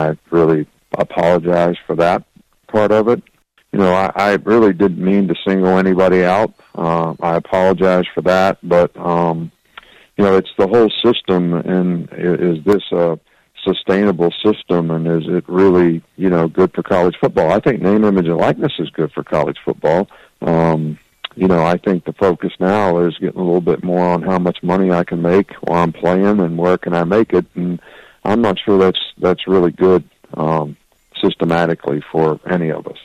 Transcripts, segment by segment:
I really apologize for that part of it. You know, I, I really didn't mean to single anybody out. Uh, I apologize for that, but um, you know, it's the whole system, and is this a sustainable system, and is it really, you know, good for college football? I think name, image, and likeness is good for college football. Um, you know, I think the focus now is getting a little bit more on how much money I can make while I'm playing and where can I make it, and I'm not sure that's that's really good um, systematically for any of us.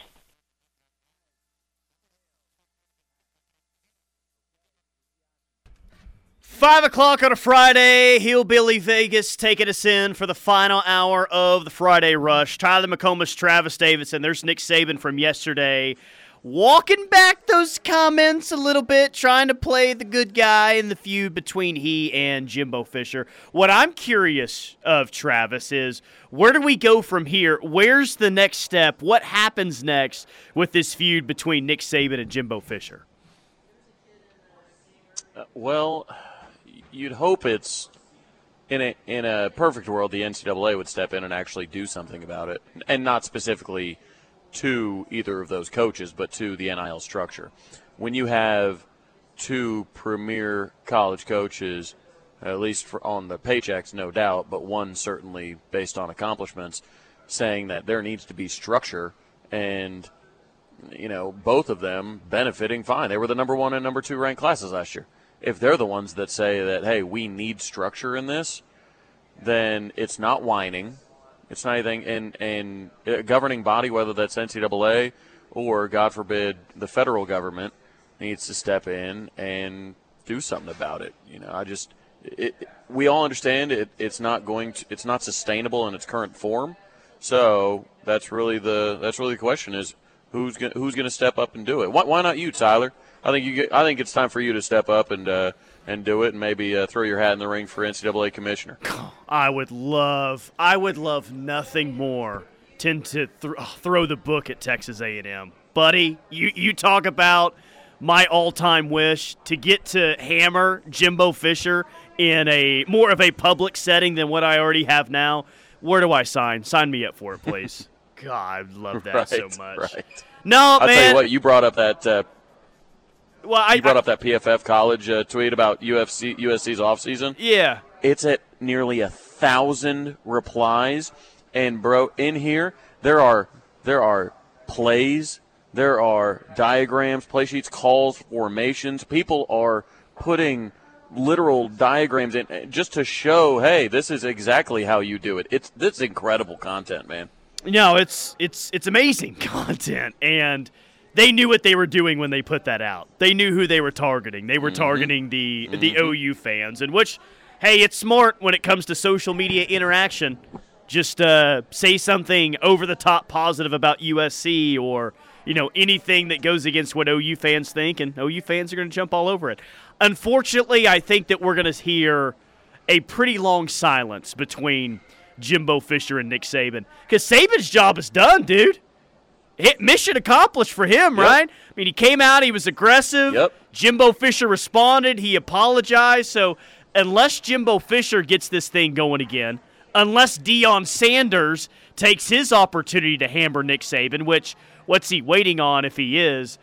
Five o'clock on a Friday, Hillbilly Vegas taking us in for the final hour of the Friday Rush. Tyler McComas, Travis Davidson. There's Nick Saban from yesterday, walking back those comments a little bit, trying to play the good guy in the feud between he and Jimbo Fisher. What I'm curious of, Travis, is where do we go from here? Where's the next step? What happens next with this feud between Nick Saban and Jimbo Fisher? Uh, well you'd hope it's in a in a perfect world the NCAA would step in and actually do something about it, and not specifically to either of those coaches, but to the NIL structure. When you have two premier college coaches, at least for on the paychecks, no doubt, but one certainly based on accomplishments, saying that there needs to be structure and you know both of them benefiting fine. They were the number one and number two ranked classes last year if they're the ones that say that, hey, we need structure in this, then it's not whining. It's not anything. And, and a governing body, whether that's NCAA or, God forbid, the federal government, needs to step in and do something about it. You know, I just, it, we all understand it, it's not going to, it's not sustainable in its current form. So that's really the, that's really the question is who's going who's going to step up and do it? Why, why not you, Tyler? I think you get, I think it's time for you to step up and uh, and do it, and maybe uh, throw your hat in the ring for NCAA commissioner. I would love, I would love nothing more than to th- throw the book at Texas A&M, buddy. You you talk about my all-time wish to get to hammer Jimbo Fisher in a more of a public setting than what I already have now. Where do I sign? Sign me up for it, please. God, I love that right, so much. Right. No, I'll man. tell you what. You brought up that uh, well, I you brought I, up that PFF college uh, tweet about UFC USC's offseason. Yeah, it's at nearly a thousand replies, and bro, in here there are there are plays, there are diagrams, play sheets, calls, formations. People are putting literal diagrams in just to show, hey, this is exactly how you do it. It's this incredible content, man. No, it's it's it's amazing content and they knew what they were doing when they put that out. They knew who they were targeting. They were mm-hmm. targeting the mm-hmm. the OU fans, and which, hey, it's smart when it comes to social media interaction. Just uh, say something over the top positive about USC or you know anything that goes against what OU fans think, and OU fans are going to jump all over it. Unfortunately, I think that we're going to hear a pretty long silence between Jimbo Fisher and Nick Saban because Saban's job is done, dude hit mission accomplished for him, yep. right? I mean, he came out, he was aggressive. Yep. Jimbo Fisher responded, he apologized. So, unless Jimbo Fisher gets this thing going again, unless Deion Sanders takes his opportunity to hammer Nick Saban, which what's he waiting on if he is?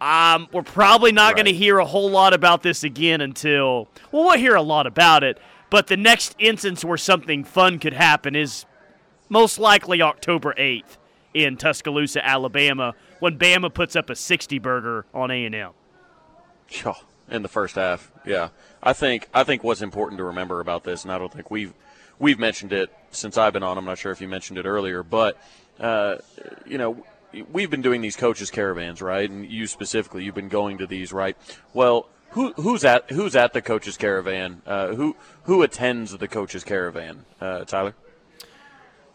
Um, we're probably not right. going to hear a whole lot about this again until well, we'll hear a lot about it. But the next instance where something fun could happen is most likely October eighth in Tuscaloosa, Alabama, when Bama puts up a 60 burger on A&M. In the first half, yeah. I think I think what's important to remember about this, and I don't think we've we've mentioned it since I've been on. I'm not sure if you mentioned it earlier, but uh, you know we've been doing these coaches caravans, right? And you specifically, you've been going to these, right? Well, who, who's at who's at the coaches caravan? Uh, who who attends the coaches caravan? Uh, Tyler.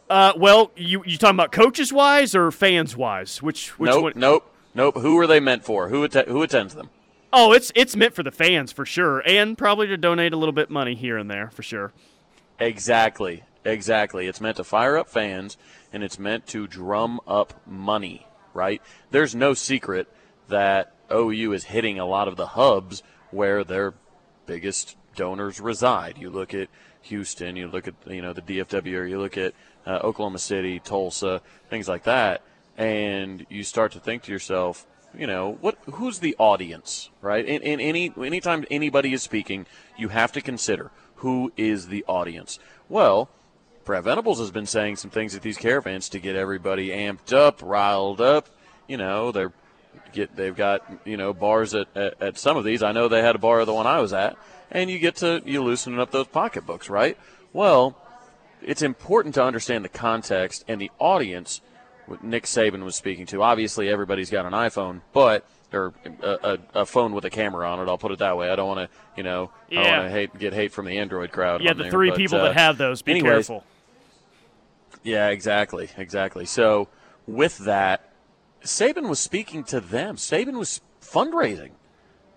Uh, well, you you talking about coaches wise or fans wise? Which which nope, one? Nope, nope. Who are they meant for? Who att- who attends them? Oh, it's it's meant for the fans for sure, and probably to donate a little bit money here and there for sure. Exactly, exactly. It's meant to fire up fans, and it's meant to drum up money. Right? There's no secret that OU is hitting a lot of the hubs where their biggest donors reside. You look at Houston, you look at you know the DFW, or you look at uh, Oklahoma City, Tulsa, things like that, and you start to think to yourself, you know, what who's the audience, right? In, in any anytime anybody is speaking, you have to consider who is the audience. Well, Brent Venables has been saying some things at these caravans to get everybody amped up, riled up. You know, they're get they've got you know bars at, at, at some of these. I know they had a bar at the one I was at, and you get to you loosening up those pocketbooks, right? Well, it's important to understand the context and the audience. What Nick Saban was speaking to. Obviously, everybody's got an iPhone, but or a, a, a, phone with a camera on it. I'll put it that way. I don't want to, you know, yeah. I don't want to hate get hate from the Android crowd. Yeah, the there, three but, people uh, that have those. Be anyways, careful. Yeah, exactly, exactly. So with that, Saban was speaking to them. Saban was fundraising.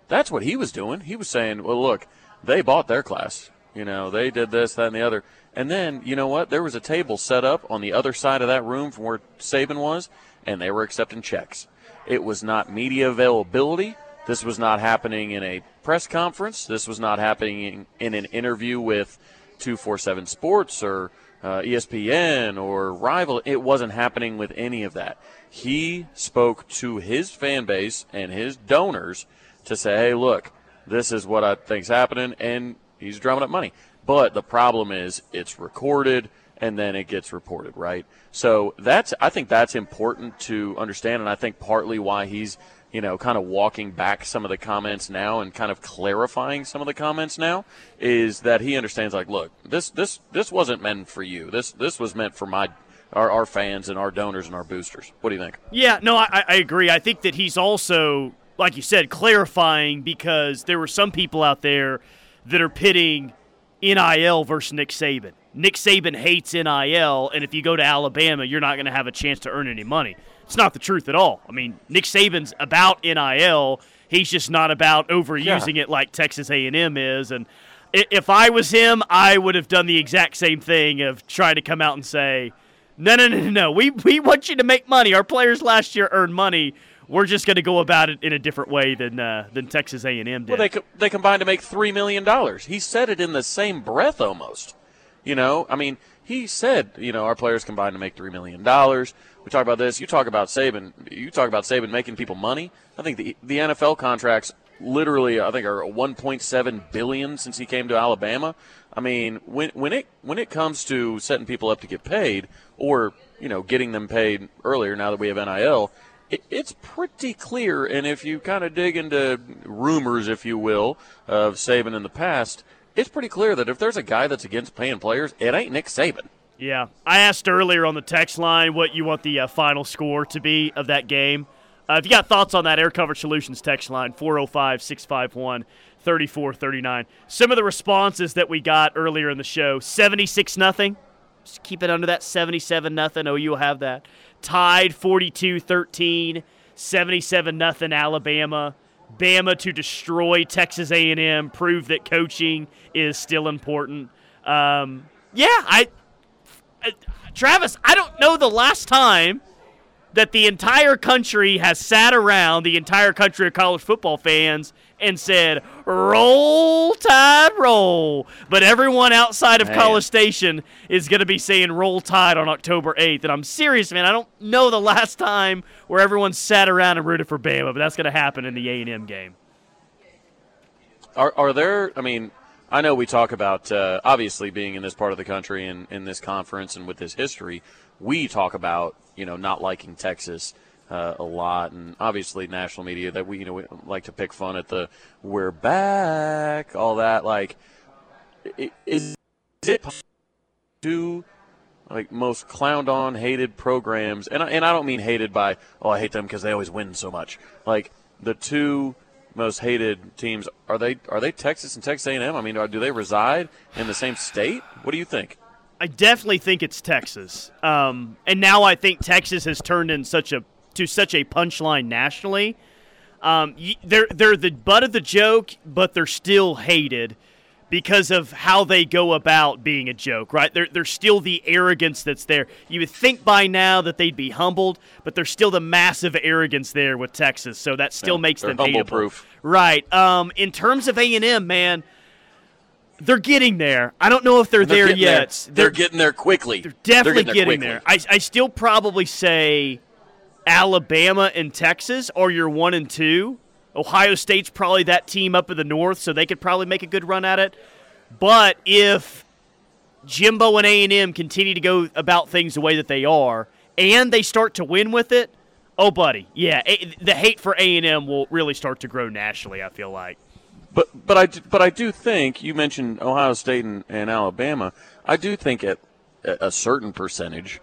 That's what he was doing. He was saying, "Well, look, they bought their class. You know, they did this, that, and the other." And then, you know what? There was a table set up on the other side of that room from where Saban was, and they were accepting checks. It was not media availability. This was not happening in a press conference. This was not happening in an interview with 247 Sports or uh, ESPN or Rival. It wasn't happening with any of that. He spoke to his fan base and his donors to say, hey, look, this is what I think's happening, and he's drumming up money. But the problem is it's recorded and then it gets reported, right? So that's I think that's important to understand, and I think partly why he's you know kind of walking back some of the comments now and kind of clarifying some of the comments now is that he understands like, look, this this this wasn't meant for you. This this was meant for my our, our fans and our donors and our boosters. What do you think? Yeah, no, I, I agree. I think that he's also, like you said, clarifying because there were some people out there that are pitting NIL versus Nick Saban. Nick Saban hates NIL, and if you go to Alabama, you're not going to have a chance to earn any money. It's not the truth at all. I mean, Nick Saban's about NIL. He's just not about overusing yeah. it like Texas A&M is. And if I was him, I would have done the exact same thing of trying to come out and say, "No, no, no, no, no. We we want you to make money. Our players last year earned money. We're just going to go about it in a different way than uh, than Texas A&M did." Well, they co- they combined to make three million dollars. He said it in the same breath almost. You know, I mean, he said, you know, our players combined to make three million dollars. We talk about this. You talk about Saban. You talk about Saban making people money. I think the the NFL contracts literally, I think, are 1.7 billion since he came to Alabama. I mean, when when it when it comes to setting people up to get paid, or you know, getting them paid earlier now that we have NIL, it's pretty clear. And if you kind of dig into rumors, if you will, of Saban in the past it's pretty clear that if there's a guy that's against paying players, it ain't Nick Saban. Yeah. I asked earlier on the text line what you want the uh, final score to be of that game. Uh, if you got thoughts on that, Air Comfort Solutions text line 405 651 3439. Some of the responses that we got earlier in the show 76 nothing. Just keep it under that 77 nothing. Oh, you'll have that. Tied 42 13, 77 nothing Alabama. Bama to destroy Texas A&M, prove that coaching is still important. Um, yeah, I, I, Travis, I don't know the last time that the entire country has sat around, the entire country of college football fans, and said, Roll Tide, roll. But everyone outside of man. College Station is going to be saying Roll Tide on October 8th. And I'm serious, man. I don't know the last time where everyone sat around and rooted for Bama, but that's going to happen in the A&M game. Are, are there, I mean, I know we talk about uh, obviously being in this part of the country and in this conference and with this history, we talk about, you know, not liking Texas uh, a lot, and obviously national media that we you know we like to pick fun at the "we're back" all that. Like, is it two like most clowned on, hated programs, and I, and I don't mean hated by oh I hate them because they always win so much. Like the two most hated teams are they are they Texas and Texas A&M? I mean, do they reside in the same state? What do you think? I definitely think it's Texas. Um, and now I think Texas has turned in such a to such a punchline nationally. Um, they're they're the butt of the joke, but they're still hated because of how they go about being a joke, right? They're, they're still the arrogance that's there. You would think by now that they'd be humbled, but there's still the massive arrogance there with Texas, so that still yeah, makes them humble proof. Right. Um, in terms of A&M, man, They're getting there. I don't know if they're, They're there getting there. yet. They're, getting there quickly. They're definitely They're getting, quickly. there. I, I still probably say Alabama and Texas are your one and two. Ohio State's probably that team up in the north, so they could probably make a good run at it. But if Jimbo and A and M continue to go about things the way that they are, and they start to win with it, oh, buddy, yeah, the hate for A and M will really start to grow nationally. I feel like. But but I do- but I do think you mentioned Ohio State and, and Alabama. I do think at a certain percentage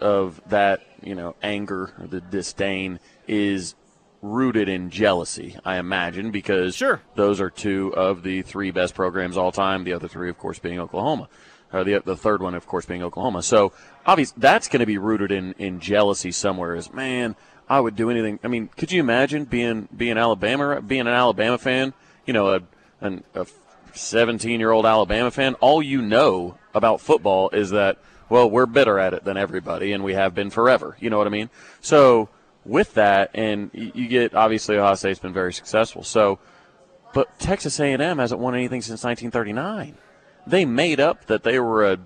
of that you know anger, or the disdain is rooted in jealousy. I imagine because Sure. those are two of the three best programs all time. The other three, of course, being Oklahoma. Or the the third one, of course, being Oklahoma. So obviously that's going to be rooted in in jealousy somewhere. Is man. I would do anything. I mean, could you imagine being being Alabama, being an Alabama fan? You know, a an, a 17 year old Alabama fan. All you know about football is that well, we're better at it than everybody, and we have been forever. You know what I mean? So with that, and you get obviously Ohio State's been very successful. So, but Texas A&M hasn't won anything since 1939. They made up that they were a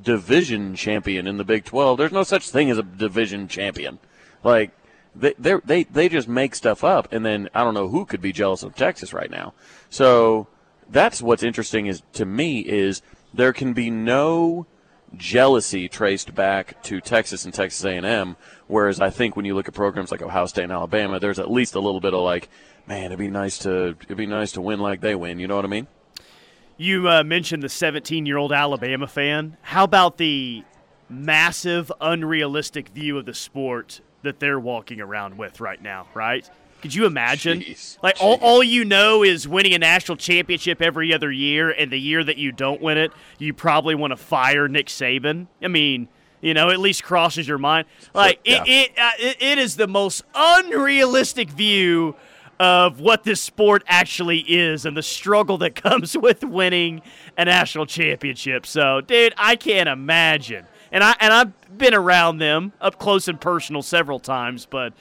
division champion in the Big 12. There's no such thing as a division champion. Like they they they just make stuff up, and then I don't know who could be jealous of Texas right now. So that's what's interesting is to me is there can be no jealousy traced back to Texas and Texas A&M. Whereas I think when you look at programs like Ohio State and Alabama, there's at least a little bit of like, man, it'd be nice to it'd be nice to win like they win. You know what I mean? You uh, mentioned the 17 year old Alabama fan. How about the massive, unrealistic view of the sport that they're walking around with right now, right? Could you imagine? Jeez. Like, all, all you know is winning a national championship every other year, and the year that you don't win it, you probably want to fire Nick Saban. I mean, you know, at least crosses your mind. Like, Yeah. it, it, uh, it, it is the most unrealistic view of what this sport actually is and the struggle that comes with winning a national championship. So, dude, I can't imagine. And I and I've been around them up close and personal several times, but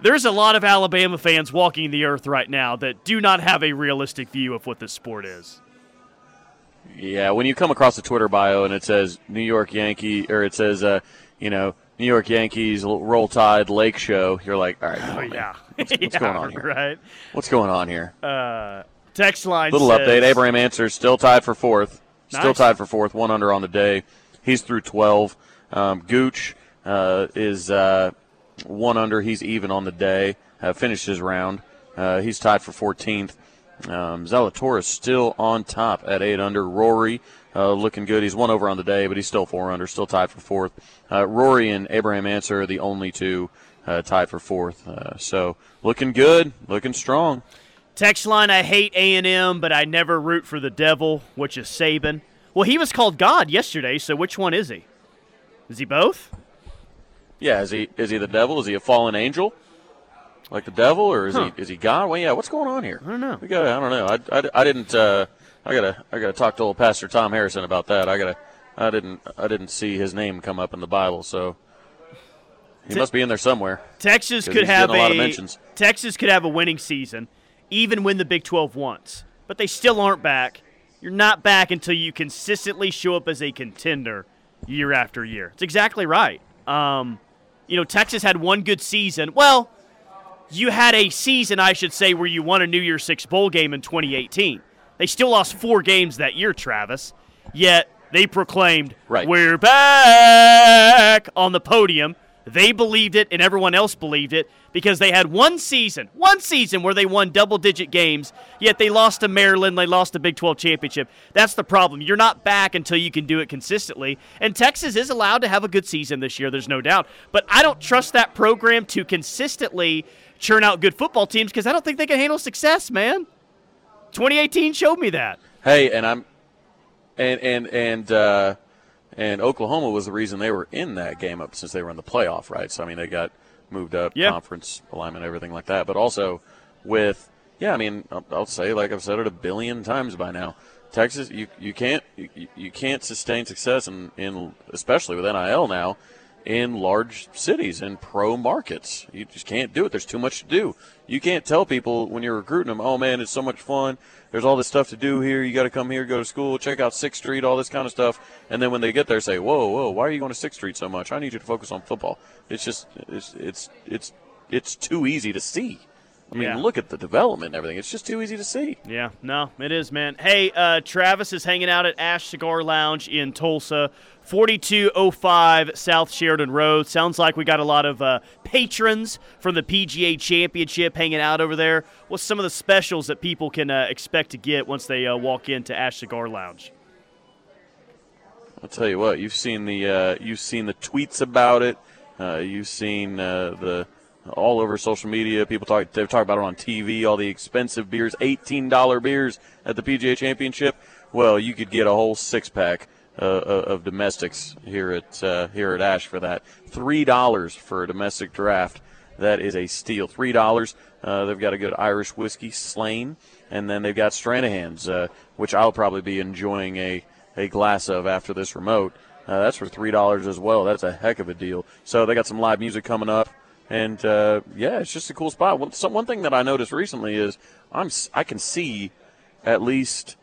there's a lot of Alabama fans walking the earth right now that do not have a realistic view of what this sport is. Yeah, when you come across a Twitter bio and it says New York Yankee or it says uh, you know New York Yankees Roll Tide Lake Show, you're like, all right, Oh on, yeah, What's, what's Yeah, going on here? Right. What's going on here? Uh, text line. Little says, update: Abraham Ancer's still tied for fourth. Still Nice. tied for fourth. One under on the day. He's through twelve. Um, Gooch uh, is uh, one under. He's even on the day. Uh, finished his round. Uh, he's tied for 14th. Um, Zalatoris still on top at eight under. Rory uh, looking good. He's one over on the day, but he's still four under. Still tied for fourth. Uh, Rory and Abraham Ancer are the only two tied for fourth. So looking good. Looking strong. Text line: I hate A and M, but I never root for the devil, which is Saban. Well, he was called God yesterday, so which one is he? Is he both? Yeah, is he is he the devil? Is he a fallen angel, like the devil, or is Huh. he is he God? Well, yeah. What's going on here? I don't know. We got. I don't know. I, I, I didn't. Uh, I gotta I gotta talk to old Pastor Tom Harrison about that. I gotta. I didn't I didn't see his name come up in the Bible, so he T- must be in there somewhere. Texas could have a lot of mentions. Texas could have a winning season, even win the Big 12 once, but they still aren't back. You're not back until you consistently show up as a contender year after year. It's exactly right. Um, you know, Texas had one good season. Well, you had a season, I should say, where you won a New Year's Six bowl game in 2018. They still lost four games that year, Travis. Yet they proclaimed, Right. "We're back" on the podium. They believed it, and everyone else believed it because they had one season, one season where they won double-digit games. Yet they lost to Maryland. They lost the Big 12 championship. That's the problem. You're not back until you can do it consistently. And Texas is allowed to have a good season this year. There's no doubt. But I don't trust that program to consistently churn out good football teams because I don't think they can handle success, man. 2018 showed me that. Hey, and I'm and and and uh, and Oklahoma was the reason they were in that game up since they were in the playoff, right? So I mean, they got moved up, Yeah. conference alignment, everything like that. But also with yeah, I mean, I'll, I'll say like I've said it a billion times by now. Texas, you you can't you, you can't sustain success in, in especially with NIL now in large cities and pro markets. You just can't do it. There's too much to do. You can't tell people when you're recruiting them, oh man, it's so much fun. There's all this stuff to do here. You got to come here, go to school, check out Sixth Street, all this kind of stuff. And then when they get there, say, whoa, whoa, why are you going to Sixth Street so much? I need you to focus on football. It's just, it's, it's, it's, it's too easy to see. I mean, Yeah. look at the development and everything. It's just too easy to see. Yeah, no, it is, man. Hey, uh, Travis is hanging out at Ash Cigar Lounge in Tulsa, 4205 South Sheridan Road. Sounds like we got a lot of uh, patrons from the PGA Championship hanging out over there. What's some of the specials that people can uh, expect to get once they uh, walk into Ash Cigar Lounge? I'll tell you what, you've seen the uh, you've seen the tweets about it. Uh, you've seen uh, the all over social media. People talk they've talked about it on TV. All the expensive beers, eighteen dollar beers at the PGA Championship. Well, you could get a whole six pack uh, of domestics here at uh, here at Ash for that. Three dollars for a domestic draft. That is a steal. Three dollars. Uh, they've got a good Irish whiskey, Slane, and then they've got Stranahan's, uh, which I'll probably be enjoying a, a glass of after this remote. Uh, that's for three dollars as well. That's a heck of a deal. So they got some live music coming up, and uh, yeah, it's just a cool spot. One, one thing that I noticed recently is I'm I can see at least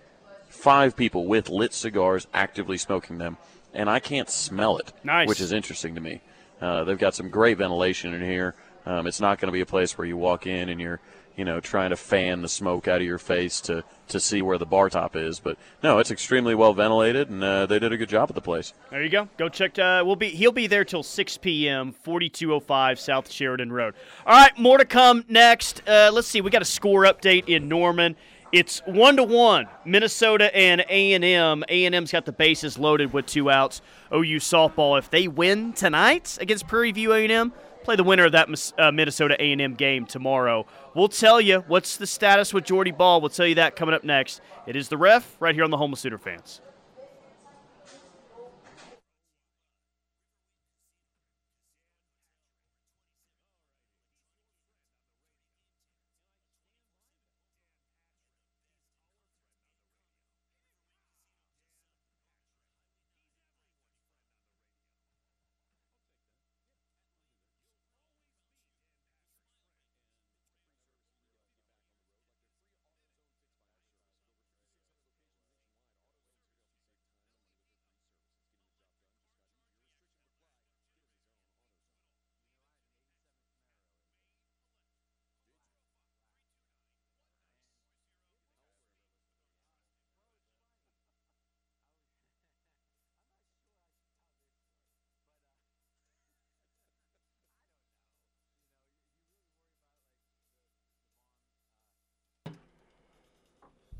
five people with lit cigars actively smoking them, and I can't smell it. Nice. Which is interesting to me. Uh, they've got some great ventilation in here. Um, it's not going to be a place where you walk in and you're, you know, trying to fan the smoke out of your face to, to see where the bar top is. But no, it's extremely well ventilated, and uh, they did a good job at the place. There you go. Go check. Uh, we'll be. He'll be there till 6 p.m. 4205 South Sheridan Road. All right, more to come next. Uh, let's see. We got a score update in Norman. It's one to one. Minnesota and A and M. A and M's got the bases loaded with two outs. OU softball. If they win tonight against Prairie View A and M, play the winner of that uh, Minnesota A and M game tomorrow. We'll tell you what's the status with Jordy Bahl. We'll tell you that coming up next. It is the ref right here on the Home of Sooner fans.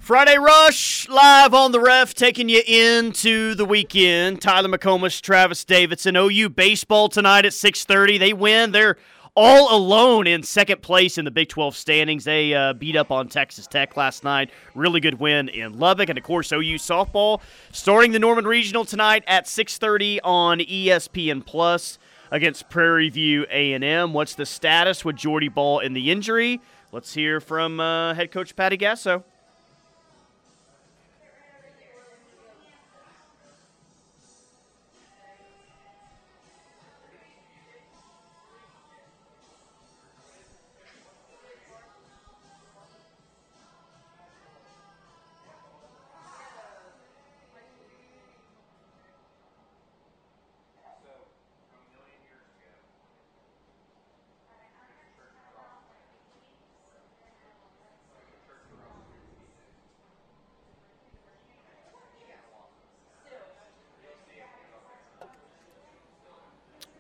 Friday Rush live on the ref, taking you into the weekend. Tyler McComas, Travis Davidson, OU baseball tonight at 6:30. They win. They're all alone in second place in the Big 12 standings. They uh, beat up on Texas Tech last night. Really good win in Lubbock, and of course OU softball starting the Norman Regional tonight at 6:30 on ESPN Plus against Prairie View A&M. What's the status with Jordy Bahl in the injury? Let's hear from uh, head coach Patty Gasso.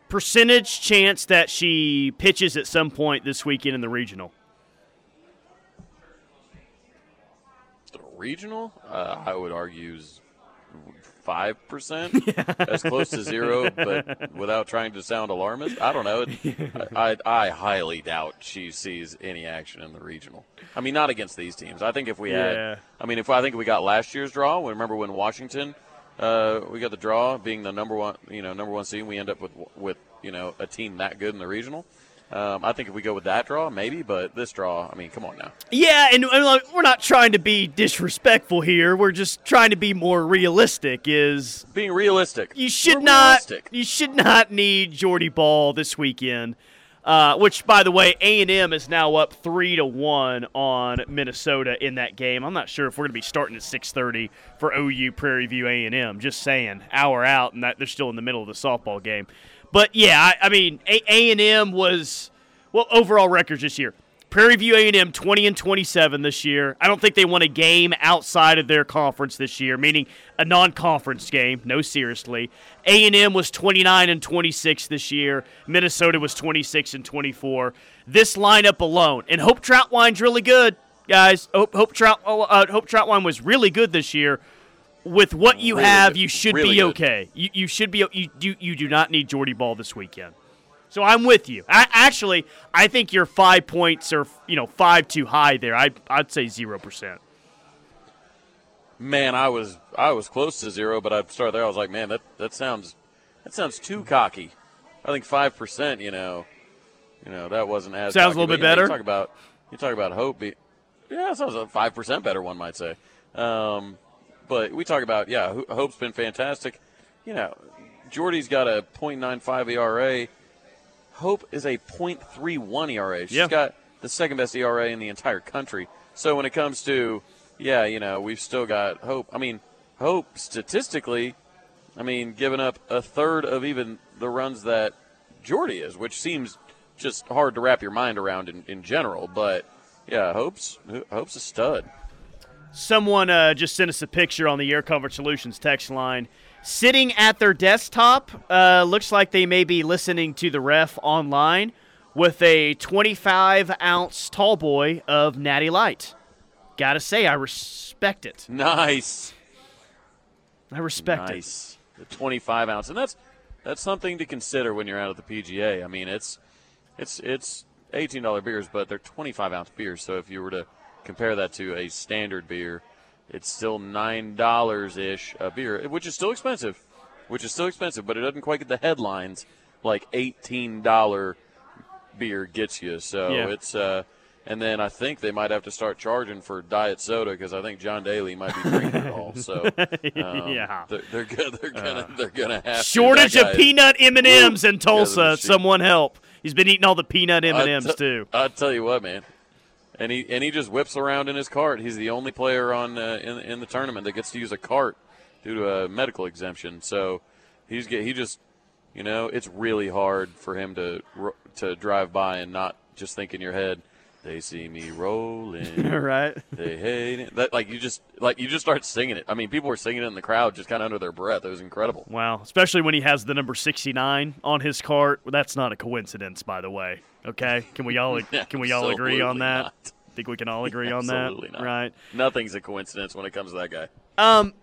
Percentage chance that she pitches at some point this weekend in the regional? The regional, uh, I would argue, is five percent, as close to zero, but without trying to sound alarmist. I don't know. I, I highly doubt she sees any action in the regional. I mean, not against these teams. I think if we Yeah. had, I mean, if I think we got last year's draw. We Remember when Washington, uh, we got the draw being the number one, you know, number one seed. We end up with with you know a team that good in the regional. Um, I think if we go with that draw, maybe, but this draw, I mean, come on now. Yeah, and, and like, we're not trying to be disrespectful here. We're just trying to be more realistic. Is Being realistic. you should We're not realistic. you should not need Jordy Bahl this weekend. Uh, which, by the way, A and M is now up three to one on Minnesota in that game. I'm not sure if we're going to be starting at 6:30 for OU Prairie View A and M. Just saying, hour out, and that they're still in the middle of the softball game. But yeah, I, I mean, A and M was well overall records this year. Prairie View A&M 20 and 27 this year. I don't think they won a game outside of their conference this year, meaning a non-conference game. No, seriously. A&M was 29 and 26 this year. Minnesota was 26 and 24. This lineup alone, and Hope Trautwein's really good, guys. Hope Hope Trout uh, Hope Trautwein was really good this year. With what you Really have, good. you should Really be okay. You, you should be. You do. You do not need Jordy Bahl this weekend. So I'm with you. I, actually, I think your five points are you know five too high there. I I'd say zero percent. Man, I was I was close to zero, but I started there. I was like, man, that that sounds that sounds too cocky. I think five percent. You know, you know that wasn't as Sounds a little bit know, better? You talk about you talk about hope. Be, yeah, sounds like five percent better. One might say. Um, but we talk about yeah, hope's been fantastic. You know, Jordy's got a .95 ERA. Hope is a .31 ERA. She's Yeah. got the second best ERA in the entire country. So when it comes to, yeah, you know, we've still got Hope. I mean, Hope statistically, I mean, giving up a third of even the runs that Jordy is, which seems just hard to wrap your mind around in, in general. But yeah, Hope's Hope's a stud. Someone uh, just sent us a picture on the Air Comfort Solutions text line. Sitting at their desktop, uh, looks like they may be listening to the ref online with a 25 ounce tall boy of Natty Light. Gotta say, I respect it. Nice. I respect it. nice. The 25 ounce, and that's that's something to consider when you're out at the PGA. I mean, it's it's it's 18 dollar beers, but they're 25 ounce beers. So if you were to compare that to a standard beer, it's still nine dollars ish a beer, which is still expensive, which is still expensive, but it doesn't quite get the headlines like 18 dollar beer gets you. So Yeah. it's uh. And then I think they might have to start charging for diet soda because I think John Daly might be drinking it all. So um, Yeah. they're, they're, go- they're gonna they're gonna have. Shortage of peanut M and M's in Tulsa. Someone help! He's been eating all the peanut M and M's too. I tell you what, man. And he and he just whips around in his cart. He's the only player on uh, in in the tournament that gets to use a cart due to a medical exemption. So he's get he just you know it's really hard for him to to drive by and not just think in your head. They see me rolling. right? They hate it. That like you just like you just start singing it. I mean, people were singing it in the crowd, just kind of under their breath. It was incredible. Wow, especially when he has the number 69 on his cart. That's not a coincidence, by the way. Okay, can we all can we all agree on that? not. Think we can all agree on that, Absolutely not. right? Nothing's a coincidence when it comes to that guy. Um,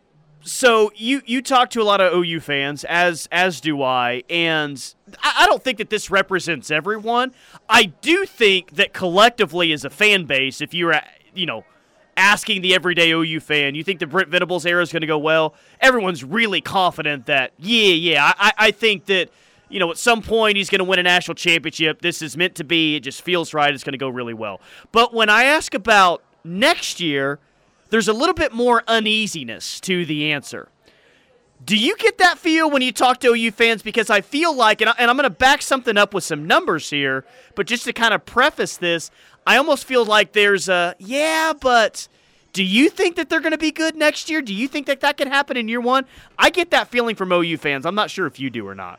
so you you talk to a lot of OU fans, as as do I, and I, I don't think that this represents everyone. I do think that collectively, as a fan base, if you're you know asking the everyday OU fan, you think the Brent Venables era is going to go well? Everyone's really confident that yeah, yeah. I, I I think that. You know, at some point he's going to win a national championship. This is meant to be. It just feels right. It's going to go really well. But when I ask about next year, there's a little bit more uneasiness to the answer. Do you get that feel when you talk to OU fans? Because I feel like, and, I, I'm going to back something up with some numbers here, but just to kind of preface this, I almost feel like there's a, yeah, but do you think that they're going to be good next year? Do you think that that can happen in year one? I get that feeling from OU fans. I'm not sure if you do or not.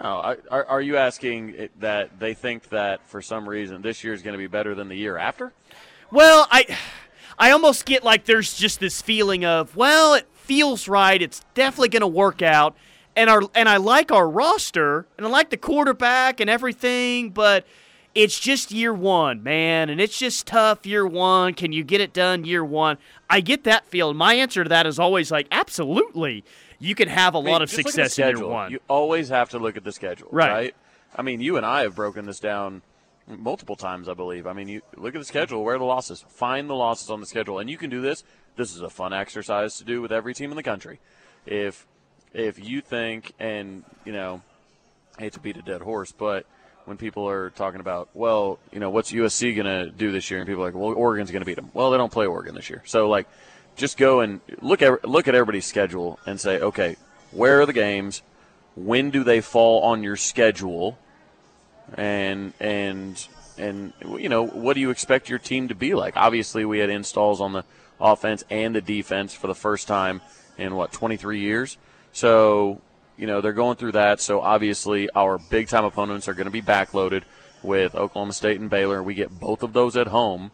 Oh, are, are you asking that they think that for some reason this year is going to be better than the year after? Well, I I almost get like there's just this feeling of, well, it feels right. It's definitely going to work out. And our and I like our roster and I like the quarterback and everything, but it's just year 1, man, and it's just tough year 1. Can you get it done year 1? I get that feeling. My answer to that is always like absolutely. You can have a I mean, lot of just look at the success in year 1. You always have to look at the schedule, Right. right. I mean, you and I have broken this down multiple times, I believe. I mean, you look at the schedule, where are the losses? Find the losses on the schedule, and you can do this. This is a fun exercise to do with every team in the country. If if you think, and you know, I hate to beat a dead horse, but when people are talking about, well, you know, what's USC going to do this year, and people are like, well, Oregon's going to beat them. Well, they don't play Oregon this year, so like, just go and look at look at everybody's schedule and say, okay, where are the games? When do they fall on your schedule? And and and you know, what do you expect your team to be like? Obviously, we had installs on the offense and the defense for the first time in what 23 years. So you know they're going through that. So obviously, our big time opponents are going to be backloaded with Oklahoma State and Baylor. We get both of those at home.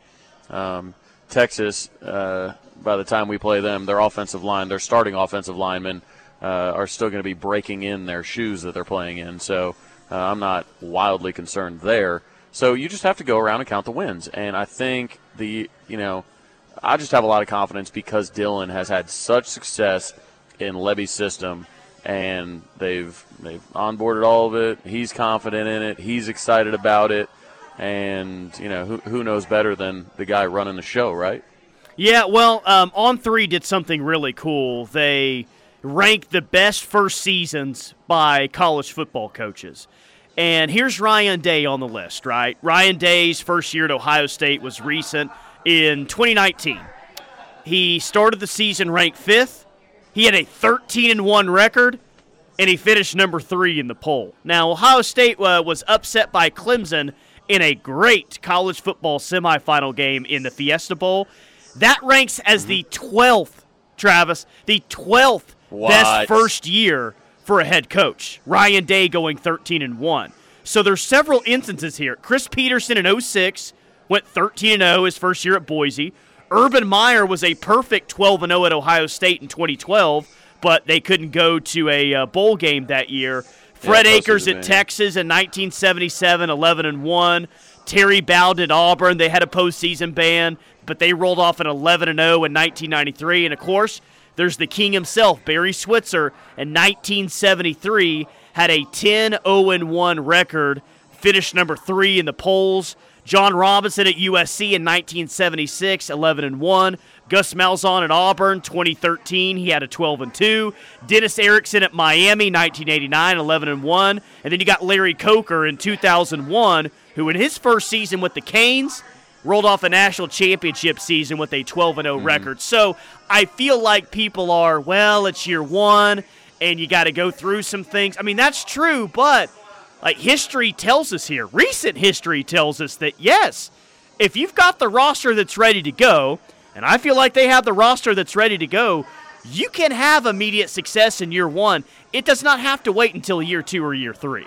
Um, Texas, uh, by the time we play them, their offensive line, their starting offensive linemen, uh, are still going to be breaking in their shoes that they're playing in. So uh, I'm not wildly concerned there. So you just have to go around and count the wins. And I think the, you know, I just have a lot of confidence because Dillon has had such success in Lebby's system and they've they've onboarded all of it. He's confident in it. He's excited about it. And, you know, who, who knows better than the guy running the show, right? Yeah, well, um, On Three did something really cool. They ranked the best first seasons by college football coaches. And here's Ryan Day on the list, right? Ryan Day's first year at Ohio State was recent in 2019. He started the season ranked fifth. He had a 13 and 1 record, and he finished number three in the poll. Now, Ohio State uh, was upset by Clemson in a great college football semifinal game in the Fiesta Bowl. That ranks as the 12th, Travis, the 12th What? best first year for a head coach. Ryan Day going 13 and 1. So there's several instances here. Chris Petersen in 06 went 13 and 0 his first year at Boise. Urban Meyer was a perfect 12 and 0 at Ohio State in 2012, but they couldn't go to a uh, bowl game that year. Fred postseason Akers at. Texas in 1977, 11 and 1. Terry Bowden at Auburn, they had a postseason ban, but they rolled off an 11 and 0 in 1993. And of course, there's the king himself, Barry Switzer, in 1973 had a 10 0 1 record, finished number three in the polls. John Robinson at USC in 1976, 11 and 1. Gus Malzahn at Auburn, 2013, he had a 12 and 2. Dennis Erickson at Miami, 1989, 11 and 1. And then you got Larry Coker in 2001, who in his first season with the Canes rolled off a national championship season with a 12 and 0 record. So I feel like people are, well, it's year one and you got to go through some things. I mean, that's true, but like history tells us here, recent history tells us that yes, if you've got the roster that's ready to go, and I feel like they have the roster that's ready to go, you can have immediate success in year one. It does not have to wait until year two or year three.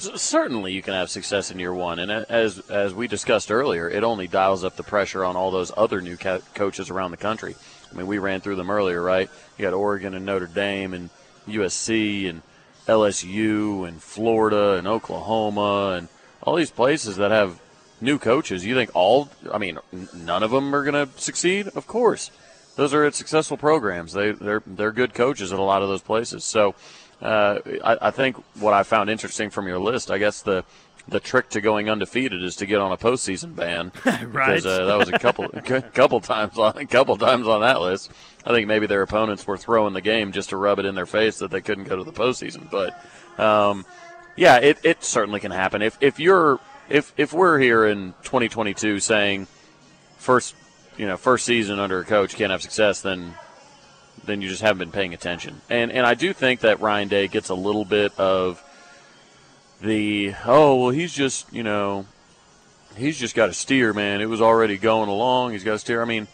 Certainly, you can have success in year one, and as as we discussed earlier, it only dials up the pressure on all those other new co- coaches around the country. I mean, we ran through them earlier, right? You got Oregon and Notre Dame and USC and LSU and Florida and Oklahoma and all these places that have new coaches. You think all? I mean, none of them are going to succeed? Of course, those are successful programs. They they're they're good coaches at a lot of those places. So. Uh, I, I think what I found interesting from your list, I guess the the trick to going undefeated is to get on a postseason ban. Right. Because uh, that was a couple a couple times on a couple times on that list. I think maybe their opponents were throwing the game just to rub it in their face that they couldn't go to the postseason. But um, yeah, it, it certainly can happen. If if you're if if we're here in 2022 saying first you know first season under a coach can't have success, then then you just haven't been paying attention. And and I do think that Ryan Day gets a little bit of the oh well he's just you know he's just got to steer man. It was already going along. He's got to steer. I mean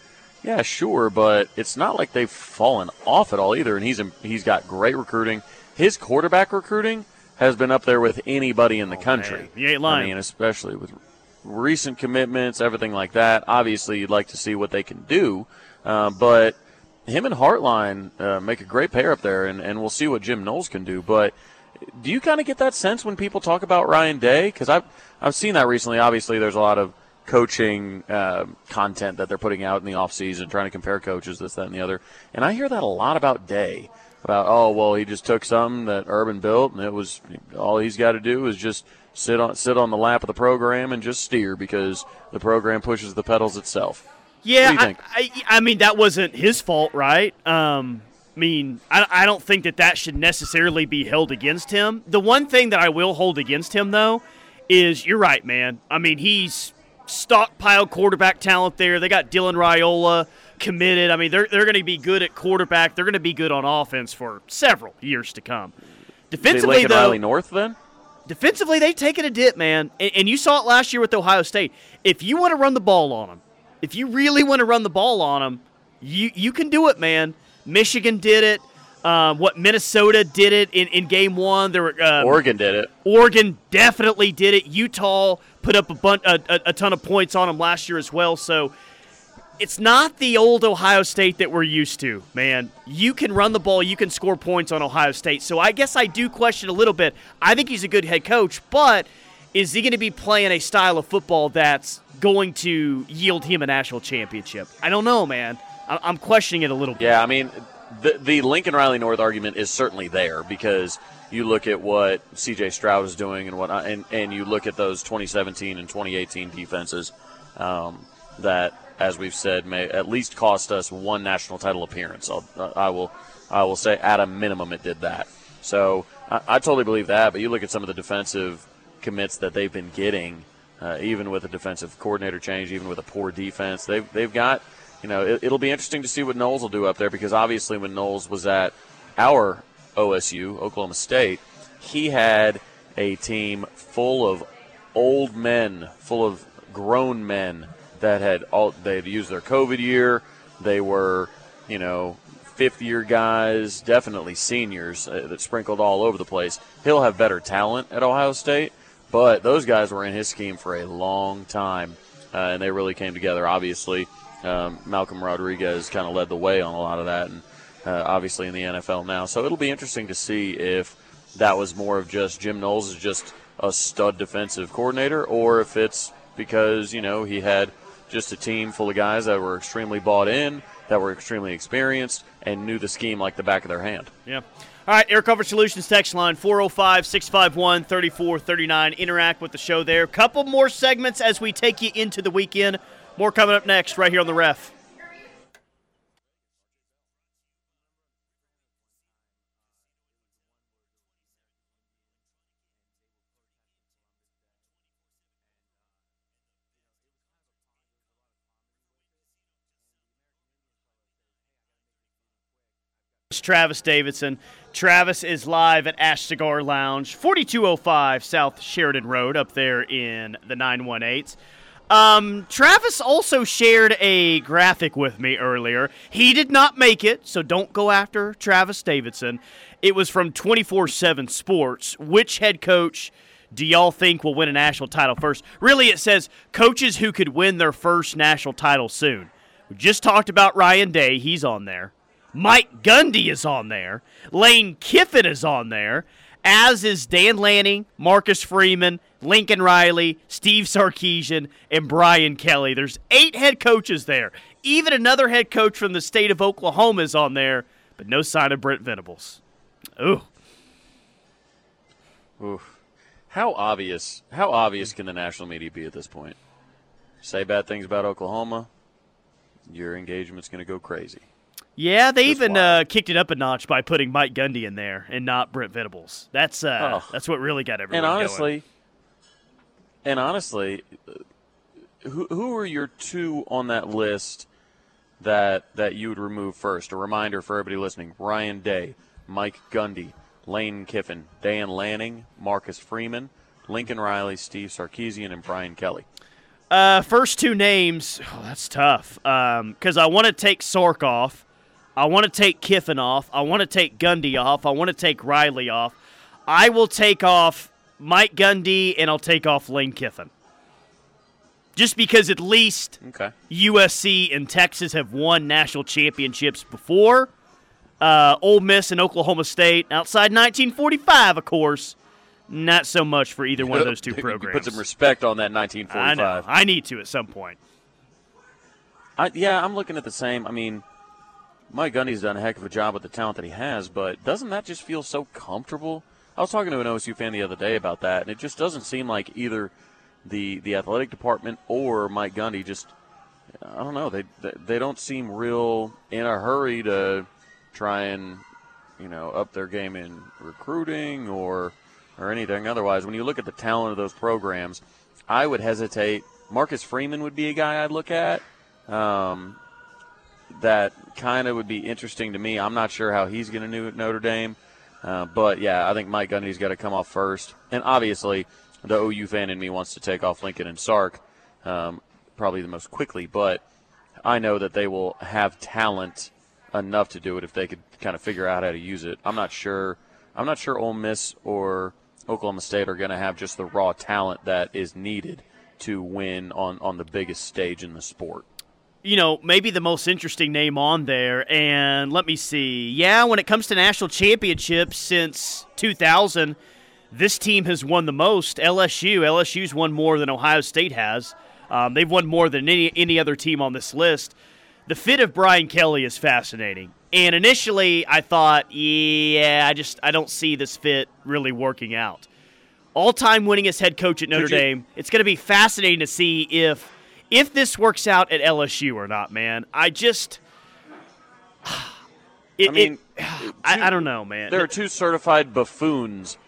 yeah sure but it's not like they've fallen off at all either. And he's he's got great recruiting. His quarterback recruiting has been up there with anybody in the country. man, you ain't lying. I mean especially with recent commitments everything like that. Obviously you'd like to see what they can do uh, but him and Hartline uh, make a great pair up there, and, and we'll see what Jim Knowles can do. But do you kind of get that sense when people talk about Ryan Day? Because I've I've seen that recently. Obviously, there's a lot of coaching uh, content that they're putting out in the off season, trying to compare coaches, this, that, and the other. And I hear that a lot about Day. About oh well, he just took something that Urban built, and it was all he's got to do is just sit on sit on the lap of the program and just steer because the program pushes the pedals itself. Yeah, What do you I, I, I mean that wasn't his fault, right? Um, I mean, I, I don't think that that should necessarily be held against him. The one thing that I will hold against him, though, is you're right, man. I mean, he's stockpiled quarterback talent there. They got Dylan Raiola committed. I mean, they're, they're going to be good at quarterback. They're going to be good on offense for several years to come. Defensively, they though, Riley North then. defensively they've taken a dip, man. And, and you saw it last year with Ohio State. If you want to run the ball on them, if you really want to run the ball on them, you you can do it, man. Michigan did it. Um, what Minnesota did it in, in game one. There were um, Oregon did it. Oregon definitely did it. Utah put up a, bun- a, a, a ton of points on them last year as well. So it's not the old Ohio State that we're used to, man. You can run the ball, you can score points on Ohio State. So I guess I do question a little bit. I think he's a good head coach, but is he going to be playing a style of football that's going to yield him a national championship? I don't know, man. I'm questioning it a little bit. Yeah, I mean, the the Lincoln Riley North argument is certainly there because you look at what C.J. Stroud is doing and what, and and you look at those 2017 and 2018 defenses um, that, as we've said, may at least cost us one national title appearance. I'll, I will, I will say at a minimum it did that. So I, I totally believe that. But you look at some of the defensive commits that they've been getting, uh, even with a defensive coordinator change, even with a poor defense, they've they've got you know, it, will be interesting to see what Knowles will do up there because obviously when Knowles was at our OSU, Oklahoma State, he had a team full of old men, full of grown men that had all they had used their COVID year. They were, you know, fifth year guys, definitely seniors uh, that sprinkled all over the place. He'll have better talent at Ohio State, but those guys were in his scheme for a long time, uh, and they really came together. Obviously, um, Malcolm Rodriguez kind of led the way on a lot of that, and uh, obviously in the NFL now. So it'll be interesting to see if that was more of just Jim Knowles is just a stud defensive coordinator, or if it's because you know he had just a team full of guys that were extremely bought in, that were extremely experienced, and knew the scheme like the back of their hand. Yeah. All right, Air Comfort Solutions text line 405 651 3439. Interact with the show there. Couple more segments as we take you into the weekend. More coming up next, right here on the ref. Travis Davidson. Travis is live at Ash Cigar Lounge, 4205 South Sheridan Road, up there in the 918s. Um, Travis also shared a graphic with me earlier. He did not make it, so don't go after Travis Davidson. It was from 24 7 Sports. Which head coach do y'all think will win a national title first? Really, it says coaches who could win their first national title soon. We just talked about Ryan Day, he's on there. Mike Gundy is on there. Lane Kiffin is on there, as is Dan Lanning, Marcus Freeman, Lincoln Riley, Steve Sarkisian, and Brian Kelly. There's eight head coaches there. Even another head coach from the state of Oklahoma is on there, but no sign of Brent Venables. Ooh. Ooh. How obvious? How obvious can the national media be at this point? Say bad things about Oklahoma, your engagement's going to go crazy. Yeah, they Just even uh, kicked it up a notch by putting Mike Gundy in there and not Brent Venables. That's uh, oh. that's what really got everyone. And honestly, going. and honestly, who who are your two on that list that that you would remove first? A reminder for everybody listening: Ryan Day, Mike Gundy, Lane Kiffin, Dan Lanning, Marcus Freeman, Lincoln Riley, Steve Sarkisian, and Brian Kelly. Uh, first two names, oh, that's tough. Because um, I want to take Sark off. I want to take Kiffin off. I want to take Gundy off. I want to take Riley off. I will take off Mike Gundy and I'll take off Lane Kiffin. Just because at least okay. USC and Texas have won national championships before. Uh, Ole Miss and Oklahoma State, outside 1945, of course, not so much for either one of those two programs. Put some respect on that 1945. I know. I need to at some point. I, yeah, I'm looking at the same. I mean – Mike Gundy's done a heck of a job with the talent that he has, but doesn't that just feel so comfortable? I was talking to an OSU fan the other day about that, and it just doesn't seem like either the the athletic department or Mike Gundy just I don't know they they don't seem real in a hurry to try and you know up their game in recruiting or or anything otherwise. When you look at the talent of those programs, I would hesitate. Marcus Freeman would be a guy I'd look at. Um, that kind of would be interesting to me. I'm not sure how he's going to do at Notre Dame. Uh, but yeah, I think Mike Gundy's got to come off first. And obviously, the OU fan in me wants to take off Lincoln and Sark um, probably the most quickly. But I know that they will have talent enough to do it if they could kind of figure out how to use it. I'm not sure. I'm not sure Ole Miss or Oklahoma State are going to have just the raw talent that is needed to win on, on the biggest stage in the sport you know, maybe the most interesting name on there. And let me see. Yeah, when it comes to national championships since 2000, this team has won the most. LSU. LSU's won more than Ohio State has. Um, they've won more than any, any other team on this list. The fit of Brian Kelly is fascinating. And initially, I thought, yeah, I just I don't see this fit really working out. All-time winningest head coach at Notre Dame. It's going to be fascinating to see if if this works out at LSU or not, man. I just. It, I mean, it, I, I, don't know, man. There are two certified buffoons,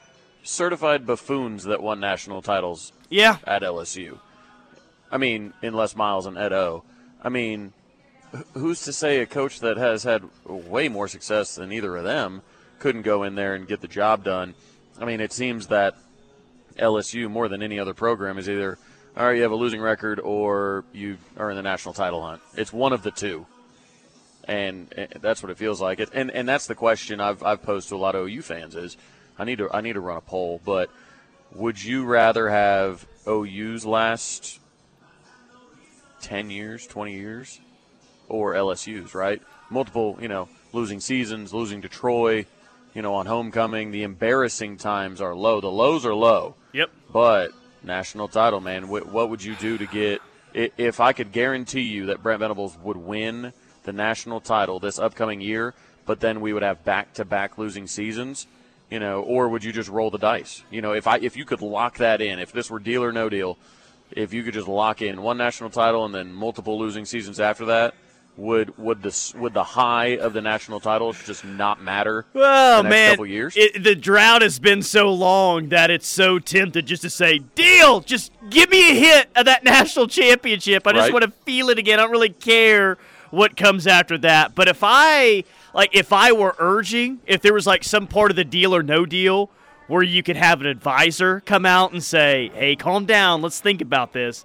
certified buffoons that won national titles. Yeah. At LSU. I mean, in Les Miles and Ed O. I mean, who's to say a coach that has had way more success than either of them couldn't go in there and get the job done? I mean, it seems that LSU, more than any other program, is either or you have a losing record, or you are in the national title hunt. It's one of the two, and, that's what it feels like. It, and and that's the question I've I've posed to a lot of OU fans is, I need to I need to run a poll, but would you rather have OU's last ten years, twenty years, or LSU's? Right, multiple you know losing seasons, losing to Troy. You know, on homecoming, the embarrassing times are low. The lows are low. Yep. But national title, man. What would you do to get? If I could guarantee you that Brent Venables would win the national title this upcoming year, but then we would have back-to-back losing seasons, you know, or would you just roll the dice? You know, if I if you could lock that in, if this were deal or no deal, if you could just lock in one national title and then multiple losing seasons after that, would would the would the high of the national titles just not matter? Well, man, couple years? It, the drought has been so long that it's so tempted just to say, "Deal, just give me a hit of that national championship. I just right. want to feel it again. I don't really care what comes after that." But if I like, if I were urging, if there was like some part of the deal or no deal where you could have an advisor come out and say, "Hey, calm down. Let's think about this."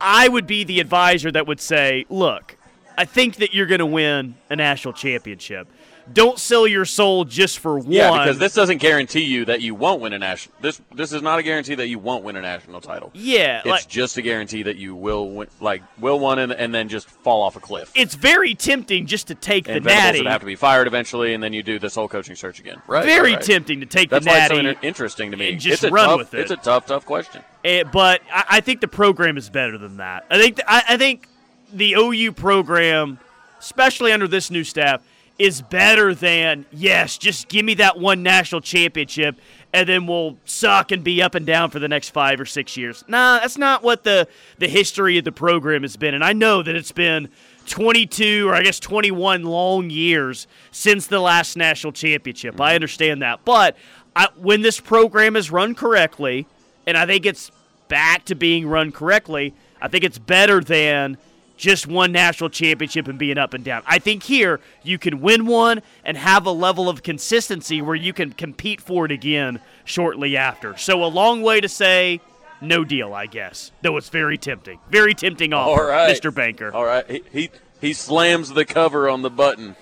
I would be the advisor that would say, "Look." I think that you're going to win a national championship. Don't sell your soul just for one. Yeah, because this doesn't guarantee you that you won't win a national. This this is not a guarantee that you won't win a national title. Yeah, it's like, just a guarantee that you will win, like will one and, and then just fall off a cliff. It's very tempting just to take and the natty. would have to be fired eventually, and then you do this whole coaching search again. Right. Very right. tempting to take That's the natty. That's why it's so interesting to me. And just it's run tough, with it. It's a tough, tough question. It, but I, I, think the program is better than that. I think the, I, I think the OU program especially under this new staff, is better than, yes, just give me that one national championship and then we'll suck and be up and down for the next five or six years. Nah, that's not what the, the history of the program has been. And I know that it's been 22 or I guess 21 long years since the last national championship. I understand that. But I, when this program is run correctly, and I think it's back to being run correctly, I think it's better than just one national championship and being up and down. I think here you can win one and have a level of consistency where you can compete for it again shortly after. So a long way to say no deal, I guess. Though it's very tempting. Very tempting offer, Mr. Banker. All right. He, he he slams the cover on the button.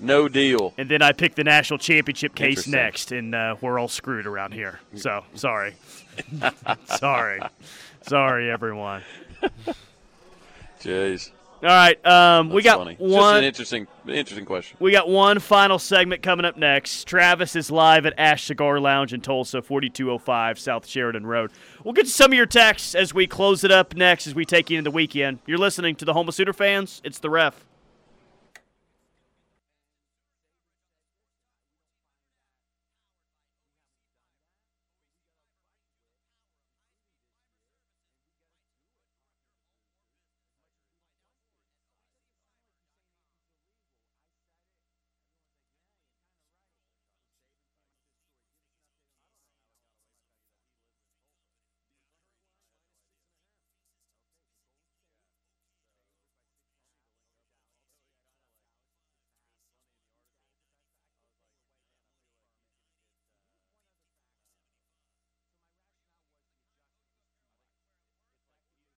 No deal. And then I pick the national championship case next, and uh, we're all screwed around here. So sorry, sorry, sorry, everyone. Jeez. All right, um, we got funny. one. Just an interesting, interesting question. We got one final segment coming up next. Travis is live at Ash Cigar Lounge in Tulsa, 4205 South Sheridan Road. We'll get to some of your texts as we close it up next as we take you into the weekend. You're listening to the Home of Sooner fans. It's the ref.